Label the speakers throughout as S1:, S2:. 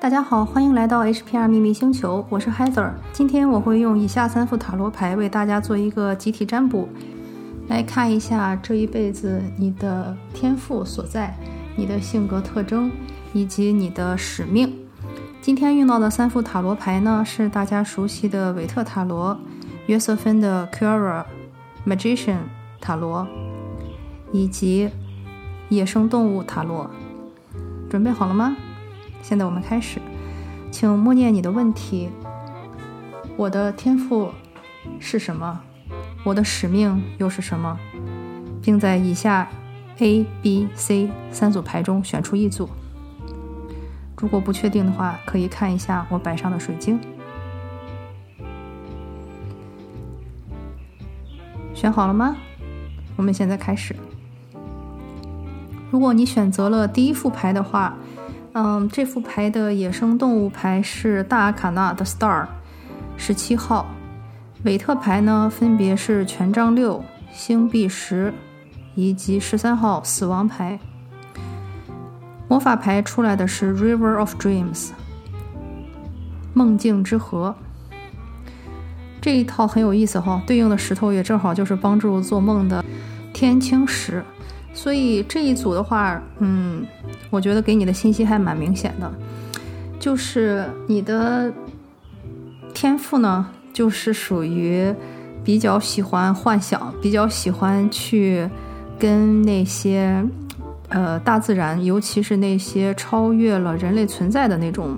S1: 大家好，欢迎来到 HPR 秘密星球，我是 Heather。今天我会用以下三副塔罗牌为大家做一个集体占卜，来看一下这一辈子你的天赋所在、你的性格特征以及你的使命。今天用到的三副塔罗牌呢，是大家熟悉的韦特塔罗、约瑟芬的 Cura Magician 塔罗以及野生动物塔罗。准备好了吗？现在我们开始，请默念你的问题。我的天赋是什么？我的使命又是什么？并在以下 A、B、C 三组牌中选出一组。如果不确定的话，可以看一下我摆上的水晶。选好了吗？我们现在开始。如果你选择了第一副牌的话，嗯，这副牌的野生动物牌是大阿卡纳的 Star，十七号。韦特牌呢，分别是权杖六、星币十，以及十三号死亡牌。魔法牌出来的是 River of Dreams，梦境之河。这一套很有意思哈，对应的石头也正好就是帮助做梦的天青石。所以这一组的话，嗯，我觉得给你的信息还蛮明显的，就是你的天赋呢，就是属于比较喜欢幻想，比较喜欢去跟那些呃大自然，尤其是那些超越了人类存在的那种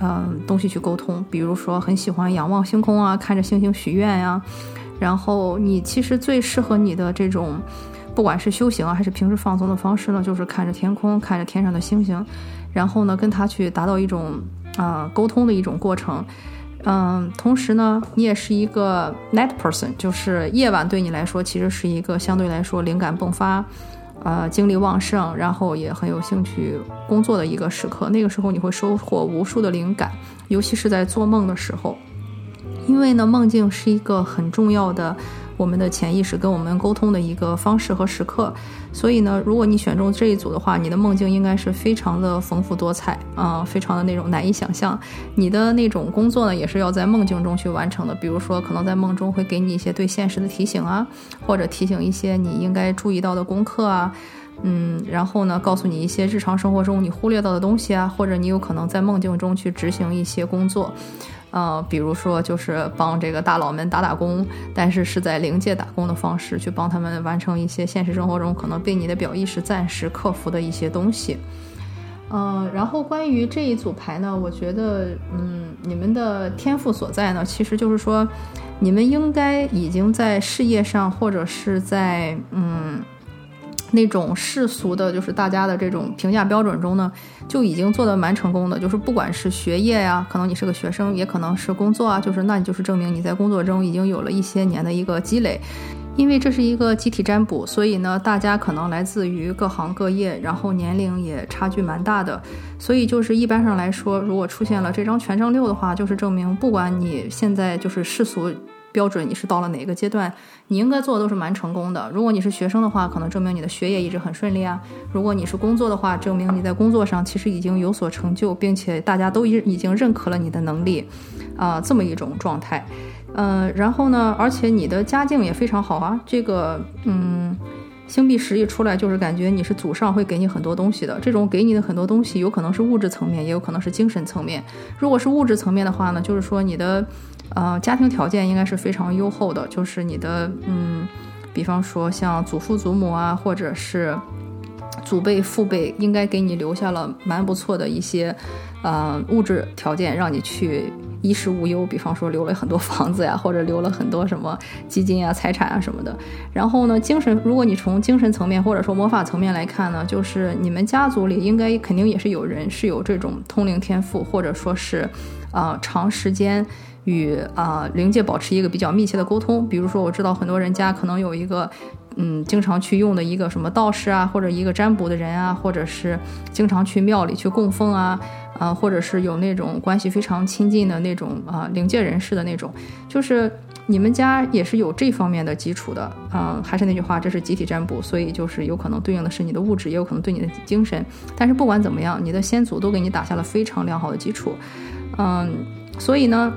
S1: 嗯东西去沟通。比如说，很喜欢仰望星空啊，看着星星许愿呀。然后你其实最适合你的这种。不管是修行啊，还是平时放松的方式呢，就是看着天空，看着天上的星星，然后呢，跟他去达到一种啊沟通的一种过程。嗯，同时呢，你也是一个 night person，就是夜晚对你来说其实是一个相对来说灵感迸发，呃，精力旺盛，然后也很有兴趣工作的一个时刻。那个时候你会收获无数的灵感，尤其是在做梦的时候，因为呢，梦境是一个很重要的。我们的潜意识跟我们沟通的一个方式和时刻，所以呢，如果你选中这一组的话，你的梦境应该是非常的丰富多彩啊，非常的那种难以想象。你的那种工作呢，也是要在梦境中去完成的，比如说可能在梦中会给你一些对现实的提醒啊，或者提醒一些你应该注意到的功课啊，嗯，然后呢，告诉你一些日常生活中你忽略到的东西啊，或者你有可能在梦境中去执行一些工作。呃，比如说，就是帮这个大佬们打打工，但是是在灵界打工的方式去帮他们完成一些现实生活中可能被你的表意识暂时克服的一些东西。呃，然后关于这一组牌呢，我觉得，嗯，你们的天赋所在呢，其实就是说，你们应该已经在事业上或者是在，嗯。那种世俗的，就是大家的这种评价标准中呢，就已经做得蛮成功的。就是不管是学业呀，可能你是个学生，也可能是工作啊，就是那你就是证明你在工作中已经有了一些年的一个积累。因为这是一个集体占卜，所以呢，大家可能来自于各行各业，然后年龄也差距蛮大的。所以就是一般上来说，如果出现了这张权杖六的话，就是证明不管你现在就是世俗。标准你是到了哪个阶段，你应该做的都是蛮成功的。如果你是学生的话，可能证明你的学业一直很顺利啊。如果你是工作的话，证明你在工作上其实已经有所成就，并且大家都已已经认可了你的能力，啊，这么一种状态。呃，然后呢，而且你的家境也非常好啊。这个，嗯。星币十一出来，就是感觉你是祖上会给你很多东西的。这种给你的很多东西，有可能是物质层面，也有可能是精神层面。如果是物质层面的话呢，就是说你的，呃，家庭条件应该是非常优厚的。就是你的，嗯，比方说像祖父祖母啊，或者是祖辈父辈，应该给你留下了蛮不错的一些，呃，物质条件，让你去。衣食无忧，比方说留了很多房子呀，或者留了很多什么基金啊、财产啊什么的。然后呢，精神，如果你从精神层面或者说魔法层面来看呢，就是你们家族里应该肯定也是有人是有这种通灵天赋，或者说是，啊，长时间与啊灵界保持一个比较密切的沟通。比如说，我知道很多人家可能有一个。嗯，经常去用的一个什么道士啊，或者一个占卜的人啊，或者是经常去庙里去供奉啊，啊，或者是有那种关系非常亲近的那种啊灵界人士的那种，就是你们家也是有这方面的基础的，嗯，还是那句话，这是集体占卜，所以就是有可能对应的是你的物质，也有可能对你的精神。但是不管怎么样，你的先祖都给你打下了非常良好的基础，嗯，所以呢，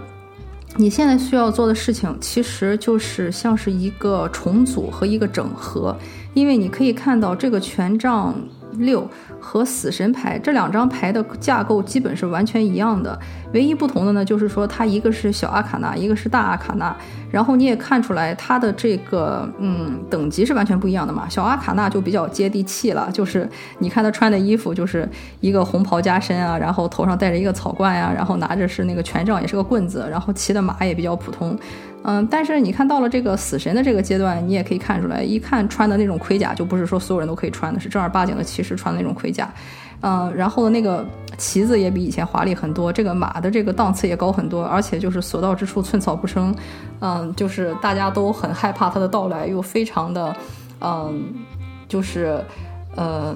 S1: 你现在需要做的事情其实就是像是一个重组和一个整合，因为你可以看到这个权杖。六和死神牌这两张牌的架构基本是完全一样的，唯一不同的呢，就是说它一个是小阿卡纳，一个是大阿卡纳。然后你也看出来它的这个嗯等级是完全不一样的嘛。小阿卡纳就比较接地气了，就是你看他穿的衣服就是一个红袍加身啊，然后头上戴着一个草冠呀，然后拿着是那个权杖，也是个棍子，然后骑的马也比较普通。嗯，但是你看到了这个死神的这个阶段，你也可以看出来，一看穿的那种盔甲，就不是说所有人都可以穿的，是正儿八经的骑士穿的那种盔甲。嗯，然后那个旗子也比以前华丽很多，这个马的这个档次也高很多，而且就是所到之处寸草不生。嗯，就是大家都很害怕它的到来，又非常的，嗯，就是呃，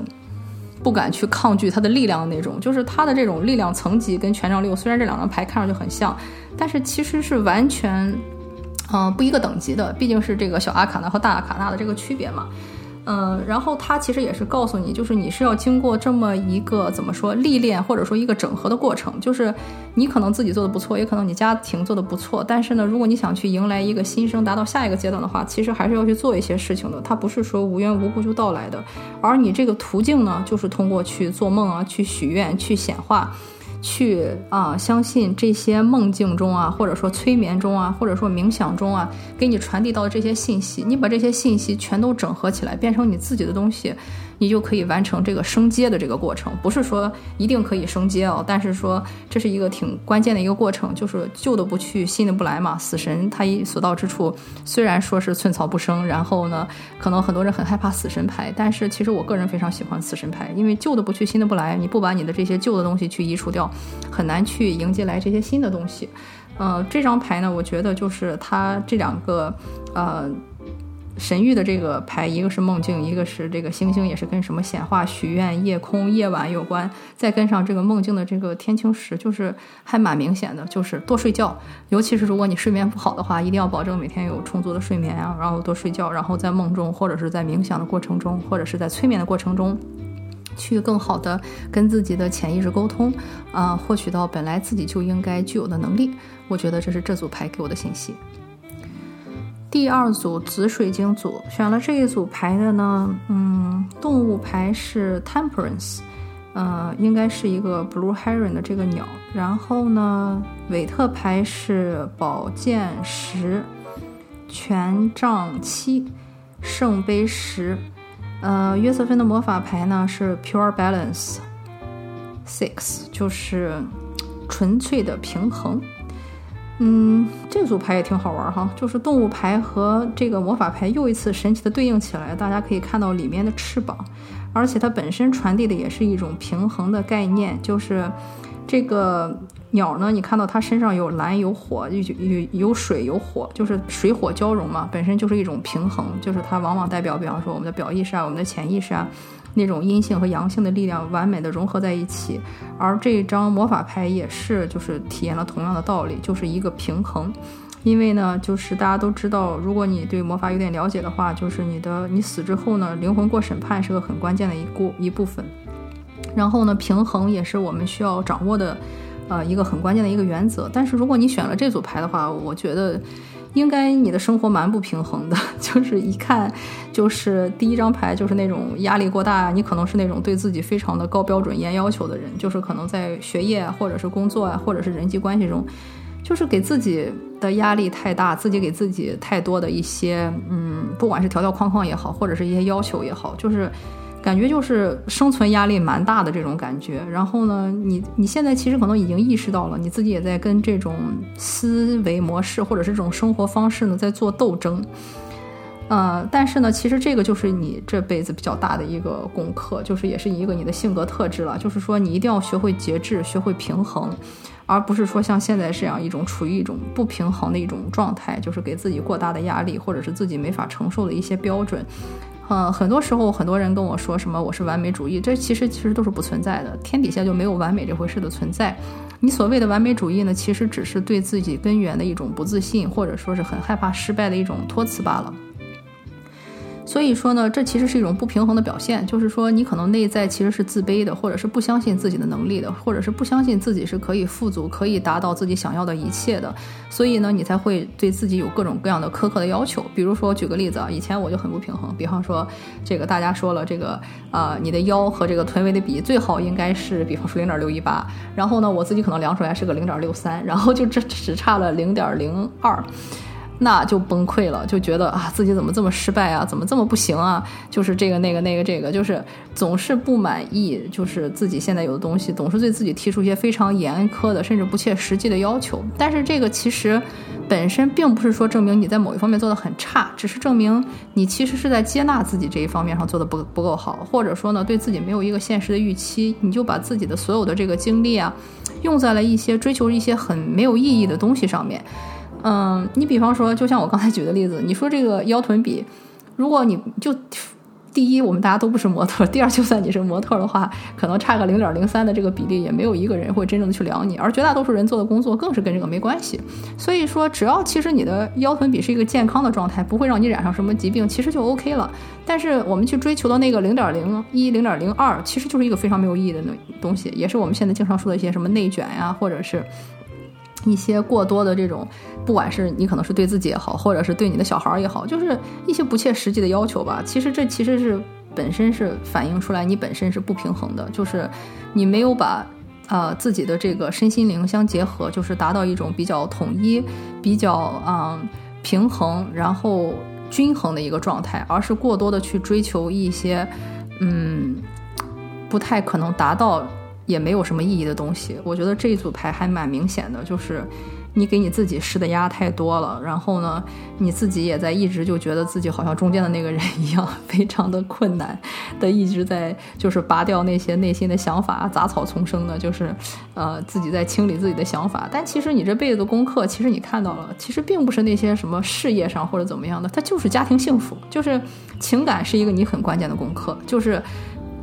S1: 不敢去抗拒它的力量的那种。就是它的这种力量层级跟权杖六，虽然这两张牌看上去很像，但是其实是完全。嗯，不一个等级的，毕竟是这个小阿卡纳和大阿卡纳的这个区别嘛。嗯，然后它其实也是告诉你，就是你是要经过这么一个怎么说历练，或者说一个整合的过程。就是你可能自己做的不错，也可能你家庭做的不错，但是呢，如果你想去迎来一个新生，达到下一个阶段的话，其实还是要去做一些事情的。它不是说无缘无故就到来的，而你这个途径呢，就是通过去做梦啊，去许愿，去显化。去啊，相信这些梦境中啊，或者说催眠中啊，或者说冥想中啊，给你传递到的这些信息，你把这些信息全都整合起来，变成你自己的东西。你就可以完成这个升阶的这个过程，不是说一定可以升阶哦，但是说这是一个挺关键的一个过程，就是旧的不去，新的不来嘛。死神他一所到之处，虽然说是寸草不生，然后呢，可能很多人很害怕死神牌，但是其实我个人非常喜欢死神牌，因为旧的不去，新的不来，你不把你的这些旧的东西去移除掉，很难去迎接来这些新的东西。呃，这张牌呢，我觉得就是它这两个，呃。神域的这个牌，一个是梦境，一个是这个星星，也是跟什么显化、许愿、夜空、夜晚有关。再跟上这个梦境的这个天青石，就是还蛮明显的，就是多睡觉。尤其是如果你睡眠不好的话，一定要保证每天有充足的睡眠啊，然后多睡觉，然后在梦中或者是在冥想的过程中，或者是在催眠的过程中，去更好的跟自己的潜意识沟通，啊，获取到本来自己就应该具有的能力。我觉得这是这组牌给我的信息。第二组紫水晶组选了这一组牌的呢，嗯，动物牌是 Temperance，呃，应该是一个 Blue Heron 的这个鸟。然后呢，韦特牌是宝剑十，权杖七，圣杯十。呃，约瑟芬的魔法牌呢是 Pure Balance Six，就是纯粹的平衡。嗯，这组牌也挺好玩哈，就是动物牌和这个魔法牌又一次神奇的对应起来。大家可以看到里面的翅膀，而且它本身传递的也是一种平衡的概念。就是这个鸟呢，你看到它身上有蓝有火，有有有水有火，就是水火交融嘛，本身就是一种平衡。就是它往往代表，比方说我们的表意识啊，我们的潜意识啊。那种阴性和阳性的力量完美的融合在一起，而这张魔法牌也是，就是体验了同样的道理，就是一个平衡。因为呢，就是大家都知道，如果你对魔法有点了解的话，就是你的你死之后呢，灵魂过审判是个很关键的一部一部分。然后呢，平衡也是我们需要掌握的，呃，一个很关键的一个原则。但是如果你选了这组牌的话，我觉得。应该你的生活蛮不平衡的，就是一看就是第一张牌就是那种压力过大，你可能是那种对自己非常的高标准、严要求的人，就是可能在学业或者是工作啊，或者是人际关系中，就是给自己的压力太大，自己给自己太多的一些嗯，不管是条条框框也好，或者是一些要求也好，就是。感觉就是生存压力蛮大的这种感觉，然后呢，你你现在其实可能已经意识到了，你自己也在跟这种思维模式或者是这种生活方式呢在做斗争，呃，但是呢，其实这个就是你这辈子比较大的一个功课，就是也是一个你的性格特质了，就是说你一定要学会节制，学会平衡，而不是说像现在这样一种处于一种不平衡的一种状态，就是给自己过大的压力，或者是自己没法承受的一些标准。嗯，很多时候很多人跟我说什么我是完美主义，这其实其实都是不存在的，天底下就没有完美这回事的存在。你所谓的完美主义呢，其实只是对自己根源的一种不自信，或者说是很害怕失败的一种托词罢了。所以说呢，这其实是一种不平衡的表现，就是说你可能内在其实是自卑的，或者是不相信自己的能力的，或者是不相信自己是可以富足、可以达到自己想要的一切的。所以呢，你才会对自己有各种各样的苛刻的要求。比如说，举个例子啊，以前我就很不平衡，比方说这个大家说了，这个啊，你的腰和这个臀围的比最好应该是，比方说零点六一八，然后呢，我自己可能量出来是个零点六三，然后就这只差了零点零二。那就崩溃了，就觉得啊，自己怎么这么失败啊，怎么这么不行啊？就是这个那个那个这个，就是总是不满意，就是自己现在有的东西，总是对自己提出一些非常严苛的，甚至不切实际的要求。但是这个其实本身并不是说证明你在某一方面做的很差，只是证明你其实是在接纳自己这一方面上做的不不够好，或者说呢，对自己没有一个现实的预期，你就把自己的所有的这个精力啊，用在了一些追求一些很没有意义的东西上面。嗯你比方说，就像我刚才举的例子，你说这个腰臀比，如果你就第一，我们大家都不是模特；第二，就算你是模特的话，可能差个零点零三的这个比例，也没有一个人会真正的去量你。而绝大多数人做的工作，更是跟这个没关系。所以说，只要其实你的腰臀比是一个健康的状态，不会让你染上什么疾病，其实就 OK 了。但是我们去追求的那个零点零一、零点零二，其实就是一个非常没有意义的东西，也是我们现在经常说的一些什么内卷呀，或者是。一些过多的这种，不管是你可能是对自己也好，或者是对你的小孩儿也好，就是一些不切实际的要求吧。其实这其实是本身是反映出来你本身是不平衡的，就是你没有把呃自己的这个身心灵相结合，就是达到一种比较统一、比较嗯平衡，然后均衡的一个状态，而是过多的去追求一些嗯不太可能达到。也没有什么意义的东西，我觉得这一组牌还蛮明显的，就是你给你自己施的压太多了，然后呢，你自己也在一直就觉得自己好像中间的那个人一样，非常的困难的一直在就是拔掉那些内心的想法，杂草丛生的，就是呃自己在清理自己的想法。但其实你这辈子的功课，其实你看到了，其实并不是那些什么事业上或者怎么样的，它就是家庭幸福，就是情感是一个你很关键的功课，就是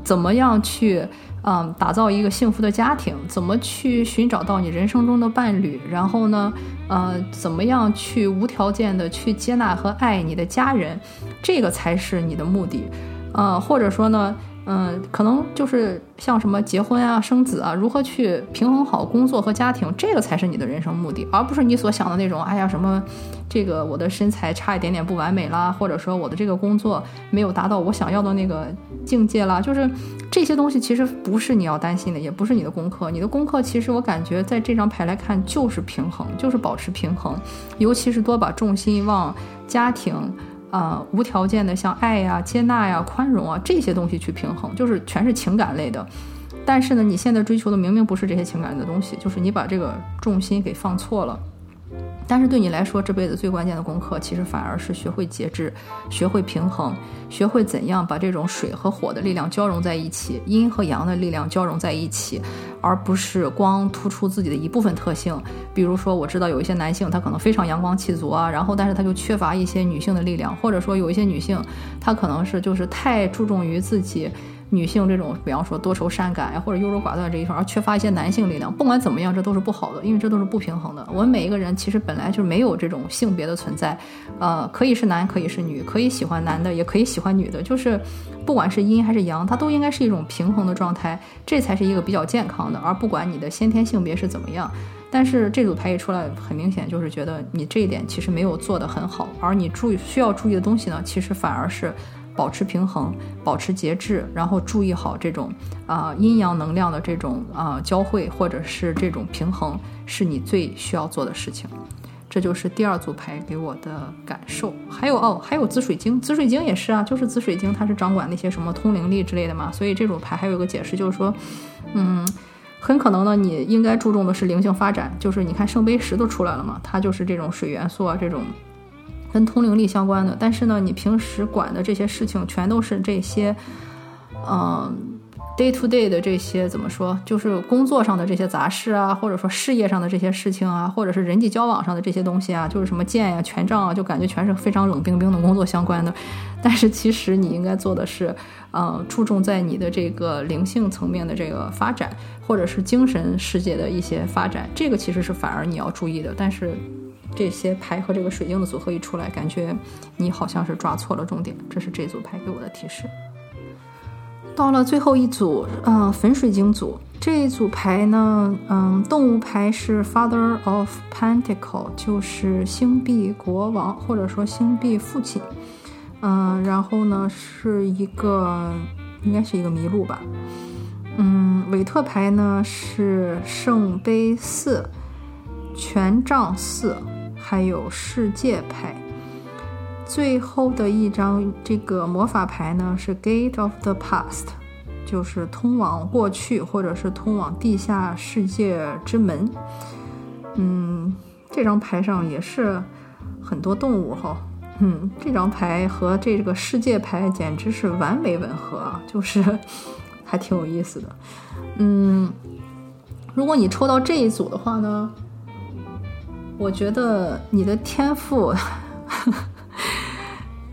S1: 怎么样去。嗯，打造一个幸福的家庭，怎么去寻找到你人生中的伴侣？然后呢，呃，怎么样去无条件的去接纳和爱你的家人？这个才是你的目的，呃，或者说呢？嗯，可能就是像什么结婚啊、生子啊，如何去平衡好工作和家庭，这个才是你的人生目的，而不是你所想的那种。哎呀，什么这个我的身材差一点点不完美啦，或者说我的这个工作没有达到我想要的那个境界啦，就是这些东西其实不是你要担心的，也不是你的功课。你的功课其实我感觉在这张牌来看就是平衡，就是保持平衡，尤其是多把重心往家庭。呃，无条件的像爱呀、接纳呀、宽容啊这些东西去平衡，就是全是情感类的。但是呢，你现在追求的明明不是这些情感的东西，就是你把这个重心给放错了。但是对你来说，这辈子最关键的功课，其实反而是学会节制，学会平衡，学会怎样把这种水和火的力量交融在一起，阴和阳的力量交融在一起，而不是光突出自己的一部分特性。比如说，我知道有一些男性，他可能非常阳光气足啊，然后但是他就缺乏一些女性的力量，或者说有一些女性，她可能是就是太注重于自己。女性这种，比方说多愁善感呀，或者优柔寡断这一块，而缺乏一些男性力量。不管怎么样，这都是不好的，因为这都是不平衡的。我们每一个人其实本来就没有这种性别的存在，呃，可以是男，可以是女，可以喜欢男的，也可以喜欢女的，就是不管是阴还是阳，它都应该是一种平衡的状态，这才是一个比较健康的。而不管你的先天性别是怎么样，但是这组牌一出来，很明显就是觉得你这一点其实没有做得很好，而你注意需要注意的东西呢，其实反而是。保持平衡，保持节制，然后注意好这种啊阴阳能量的这种啊交汇，或者是这种平衡，是你最需要做的事情。这就是第二组牌给我的感受。还有哦，还有紫水晶，紫水晶也是啊，就是紫水晶，它是掌管那些什么通灵力之类的嘛。所以这种牌还有一个解释，就是说，嗯，很可能呢，你应该注重的是灵性发展。就是你看圣杯十都出来了嘛，它就是这种水元素啊，这种。跟通灵力相关的，但是呢，你平时管的这些事情全都是这些，嗯，day to day 的这些怎么说，就是工作上的这些杂事啊，或者说事业上的这些事情啊，或者是人际交往上的这些东西啊，就是什么剑呀、权杖啊，就感觉全是非常冷冰冰的工作相关的。但是其实你应该做的是，呃，注重在你的这个灵性层面的这个发展，或者是精神世界的一些发展，这个其实是反而你要注意的。但是这些牌和这个水晶的组合一出来，感觉你好像是抓错了重点。这是这组牌给我的提示。到了最后一组，嗯，粉水晶组这一组牌呢，嗯，动物牌是 Father of Pentacle，就是星币国王或者说星币父亲，嗯，然后呢是一个应该是一个麋鹿吧，嗯，韦特牌呢是圣杯四、权杖四，还有世界牌。最后的一张这个魔法牌呢是 Gate of the Past，就是通往过去或者是通往地下世界之门。嗯，这张牌上也是很多动物哈。嗯，这张牌和这个世界牌简直是完美吻合，就是 还挺有意思的。嗯，如果你抽到这一组的话呢，我觉得你的天赋。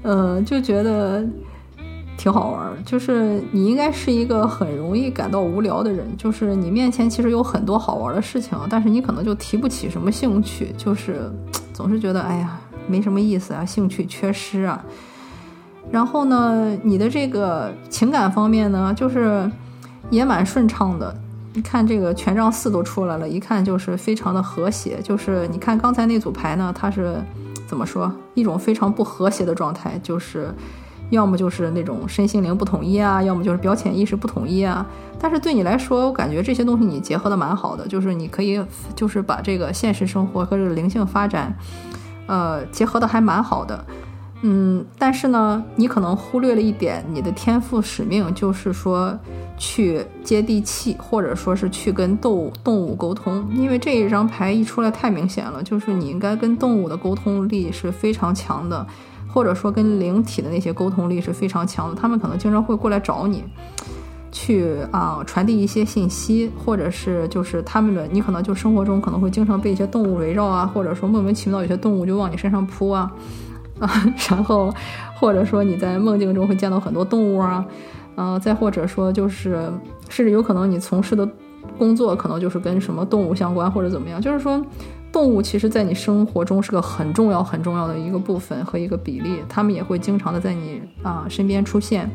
S1: 呃，就觉得挺好玩儿。就是你应该是一个很容易感到无聊的人，就是你面前其实有很多好玩的事情，但是你可能就提不起什么兴趣，就是 总是觉得哎呀没什么意思啊，兴趣缺失啊。然后呢，你的这个情感方面呢，就是也蛮顺畅的。看这个权杖四都出来了，一看就是非常的和谐。就是你看刚才那组牌呢，它是。怎么说？一种非常不和谐的状态，就是要么就是那种身心灵不统一啊，要么就是表浅意识不统一啊。但是对你来说，我感觉这些东西你结合的蛮好的，就是你可以就是把这个现实生活和这个灵性发展，呃，结合的还蛮好的。嗯，但是呢，你可能忽略了一点，你的天赋使命就是说去接地气，或者说是去跟动物动物沟通。因为这一张牌一出来太明显了，就是你应该跟动物的沟通力是非常强的，或者说跟灵体的那些沟通力是非常强的。他们可能经常会过来找你，去啊传递一些信息，或者是就是他们的你可能就生活中可能会经常被一些动物围绕啊，或者说莫名其妙有些动物就往你身上扑啊。啊，然后或者说你在梦境中会见到很多动物啊，呃，再或者说就是甚至有可能你从事的工作可能就是跟什么动物相关或者怎么样，就是说动物其实在你生活中是个很重要很重要的一个部分和一个比例，它们也会经常的在你啊身边出现。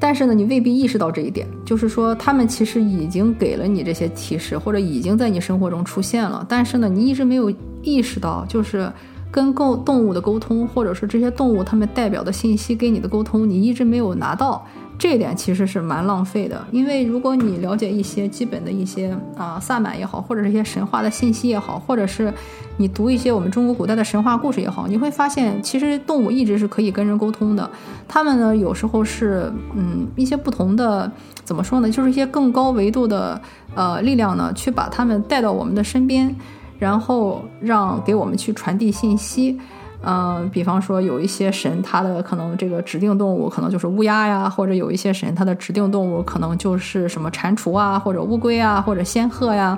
S1: 但是呢，你未必意识到这一点，就是说他们其实已经给了你这些提示，或者已经在你生活中出现了，但是呢，你一直没有意识到，就是。跟沟动物的沟通，或者是这些动物它们代表的信息给你的沟通，你一直没有拿到，这一点其实是蛮浪费的。因为如果你了解一些基本的一些啊萨满也好，或者是一些神话的信息也好，或者是你读一些我们中国古代的神话故事也好，你会发现其实动物一直是可以跟人沟通的。它们呢有时候是嗯一些不同的怎么说呢，就是一些更高维度的呃力量呢，去把它们带到我们的身边。然后让给我们去传递信息，嗯，比方说有一些神，他的可能这个指定动物可能就是乌鸦呀，或者有一些神，他的指定动物可能就是什么蟾蜍啊，或者乌龟啊，或者仙鹤呀，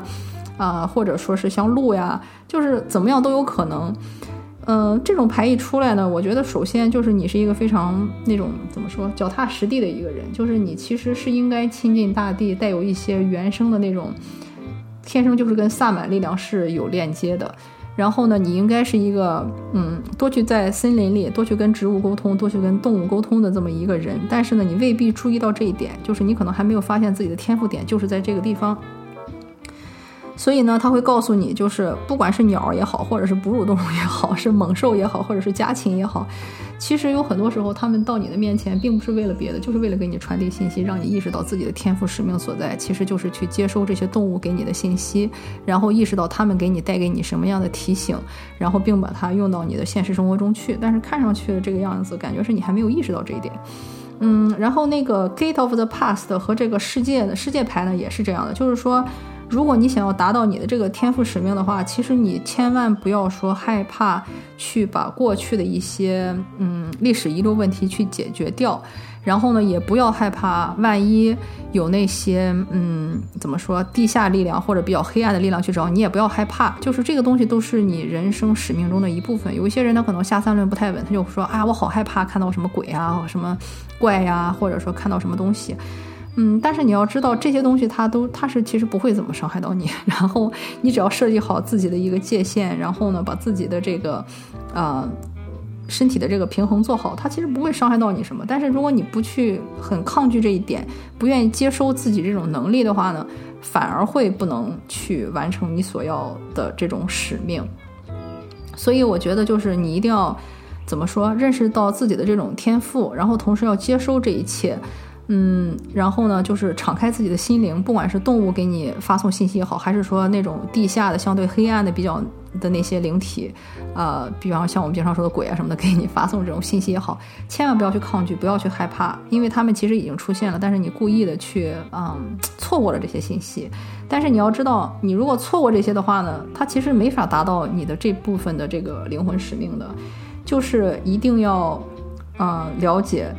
S1: 啊，或者说是像鹿呀，就是怎么样都有可能。嗯，这种牌一出来呢，我觉得首先就是你是一个非常那种怎么说脚踏实地的一个人，就是你其实是应该亲近大地，带有一些原生的那种。天生就是跟萨满力量是有链接的，然后呢，你应该是一个嗯，多去在森林里，多去跟植物沟通，多去跟动物沟通的这么一个人。但是呢，你未必注意到这一点，就是你可能还没有发现自己的天赋点就是在这个地方。所以呢，他会告诉你，就是不管是鸟也好，或者是哺乳动物也好，是猛兽也好，或者是家禽也好，其实有很多时候，他们到你的面前，并不是为了别的，就是为了给你传递信息，让你意识到自己的天赋使命所在，其实就是去接收这些动物给你的信息，然后意识到他们给你带给你什么样的提醒，然后并把它用到你的现实生活中去。但是看上去这个样子，感觉是你还没有意识到这一点。嗯，然后那个 Gate of the Past 和这个世界的世界牌呢，也是这样的，就是说。如果你想要达到你的这个天赋使命的话，其实你千万不要说害怕去把过去的一些嗯历史遗留问题去解决掉。然后呢，也不要害怕，万一有那些嗯，怎么说，地下力量或者比较黑暗的力量去找你，也不要害怕。就是这个东西都是你人生使命中的一部分。有一些人他可能下三轮不太稳，他就说啊，我好害怕看到什么鬼啊，什么怪呀，或者说看到什么东西。嗯，但是你要知道，这些东西它都它是其实不会怎么伤害到你。然后你只要设计好自己的一个界限，然后呢，把自己的这个，呃。身体的这个平衡做好，它其实不会伤害到你什么。但是如果你不去很抗拒这一点，不愿意接收自己这种能力的话呢，反而会不能去完成你所要的这种使命。所以我觉得就是你一定要怎么说，认识到自己的这种天赋，然后同时要接收这一切。嗯，然后呢，就是敞开自己的心灵，不管是动物给你发送信息也好，还是说那种地下的相对黑暗的比较的那些灵体，呃，比方像我们经常说的鬼啊什么的，给你发送这种信息也好，千万不要去抗拒，不要去害怕，因为他们其实已经出现了，但是你故意的去，嗯，错过了这些信息。但是你要知道，你如果错过这些的话呢，它其实没法达到你的这部分的这个灵魂使命的，就是一定要，嗯，了解。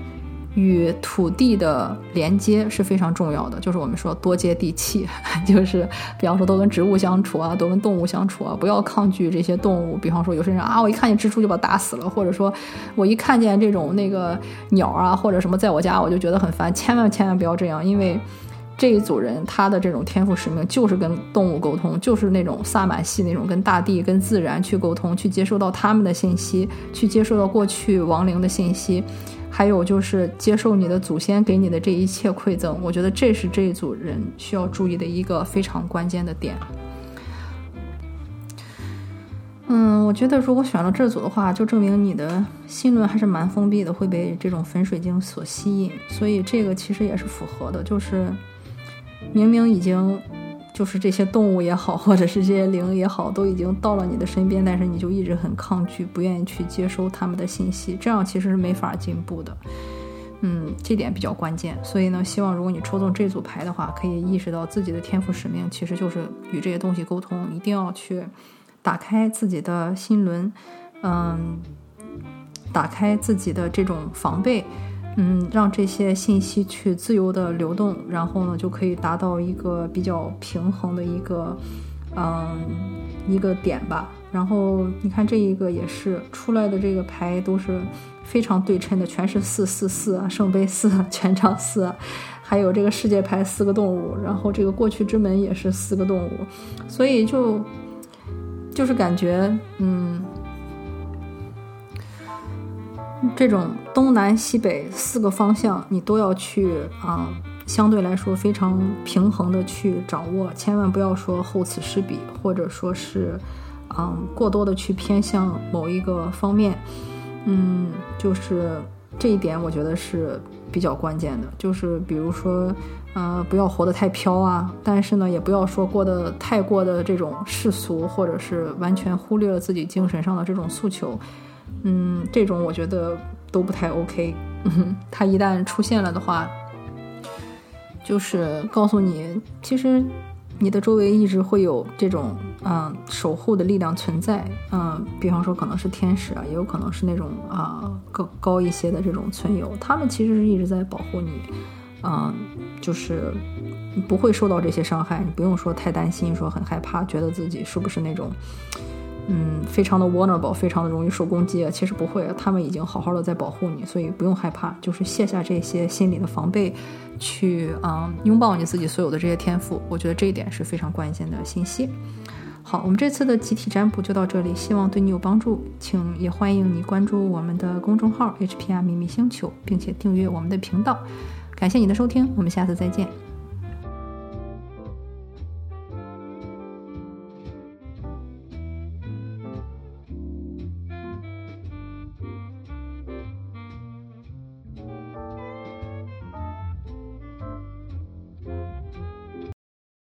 S1: 与土地的连接是非常重要的，就是我们说多接地气，就是比方说多跟植物相处啊，多跟动物相处啊，不要抗拒这些动物。比方说有些人啊，我一看见蜘蛛就把它打死了，或者说我一看见这种那个鸟啊或者什么在我家我就觉得很烦，千万千万不要这样，因为这一组人他的这种天赋使命就是跟动物沟通，就是那种萨满系那种跟大地跟自然去沟通，去接收到他们的信息，去接收到过去亡灵的信息。还有就是接受你的祖先给你的这一切馈赠，我觉得这是这一组人需要注意的一个非常关键的点。嗯，我觉得如果选了这组的话，就证明你的心轮还是蛮封闭的，会被这种粉水晶所吸引，所以这个其实也是符合的，就是明明已经。就是这些动物也好，或者是这些灵也好，都已经到了你的身边，但是你就一直很抗拒，不愿意去接收他们的信息，这样其实是没法进步的。嗯，这点比较关键。所以呢，希望如果你抽中这组牌的话，可以意识到自己的天赋使命其实就是与这些东西沟通，一定要去打开自己的心轮，嗯，打开自己的这种防备。嗯，让这些信息去自由的流动，然后呢，就可以达到一个比较平衡的一个，嗯，一个点吧。然后你看这一个也是出来的这个牌都是非常对称的，全是四四四啊，圣杯四，权杖四，还有这个世界牌四个动物，然后这个过去之门也是四个动物，所以就就是感觉，嗯。这种东南西北四个方向，你都要去啊，相对来说非常平衡的去掌握，千万不要说厚此失彼，或者说是，嗯，过多的去偏向某一个方面，嗯，就是这一点我觉得是比较关键的，就是比如说，呃，不要活得太飘啊，但是呢，也不要说过得太过的这种世俗，或者是完全忽略了自己精神上的这种诉求。嗯，这种我觉得都不太 OK。他一旦出现了的话，就是告诉你，其实你的周围一直会有这种嗯守护的力量存在。嗯，比方说可能是天使啊，也有可能是那种啊高高一些的这种存有，他们其实是一直在保护你。嗯，就是不会受到这些伤害，你不用说太担心，说很害怕，觉得自己是不是那种。嗯，非常的 vulnerable，非常的容易受攻击。其实不会，他们已经好好的在保护你，所以不用害怕。就是卸下这些心理的防备，去啊拥抱你自己所有的这些天赋。我觉得这一点是非常关键的信息。好，我们这次的集体占卜就到这里，希望对你有帮助。请也欢迎你关注我们的公众号 HPR 秘密星球，并且订阅我们的频道。感谢你的收听，我们下次再见。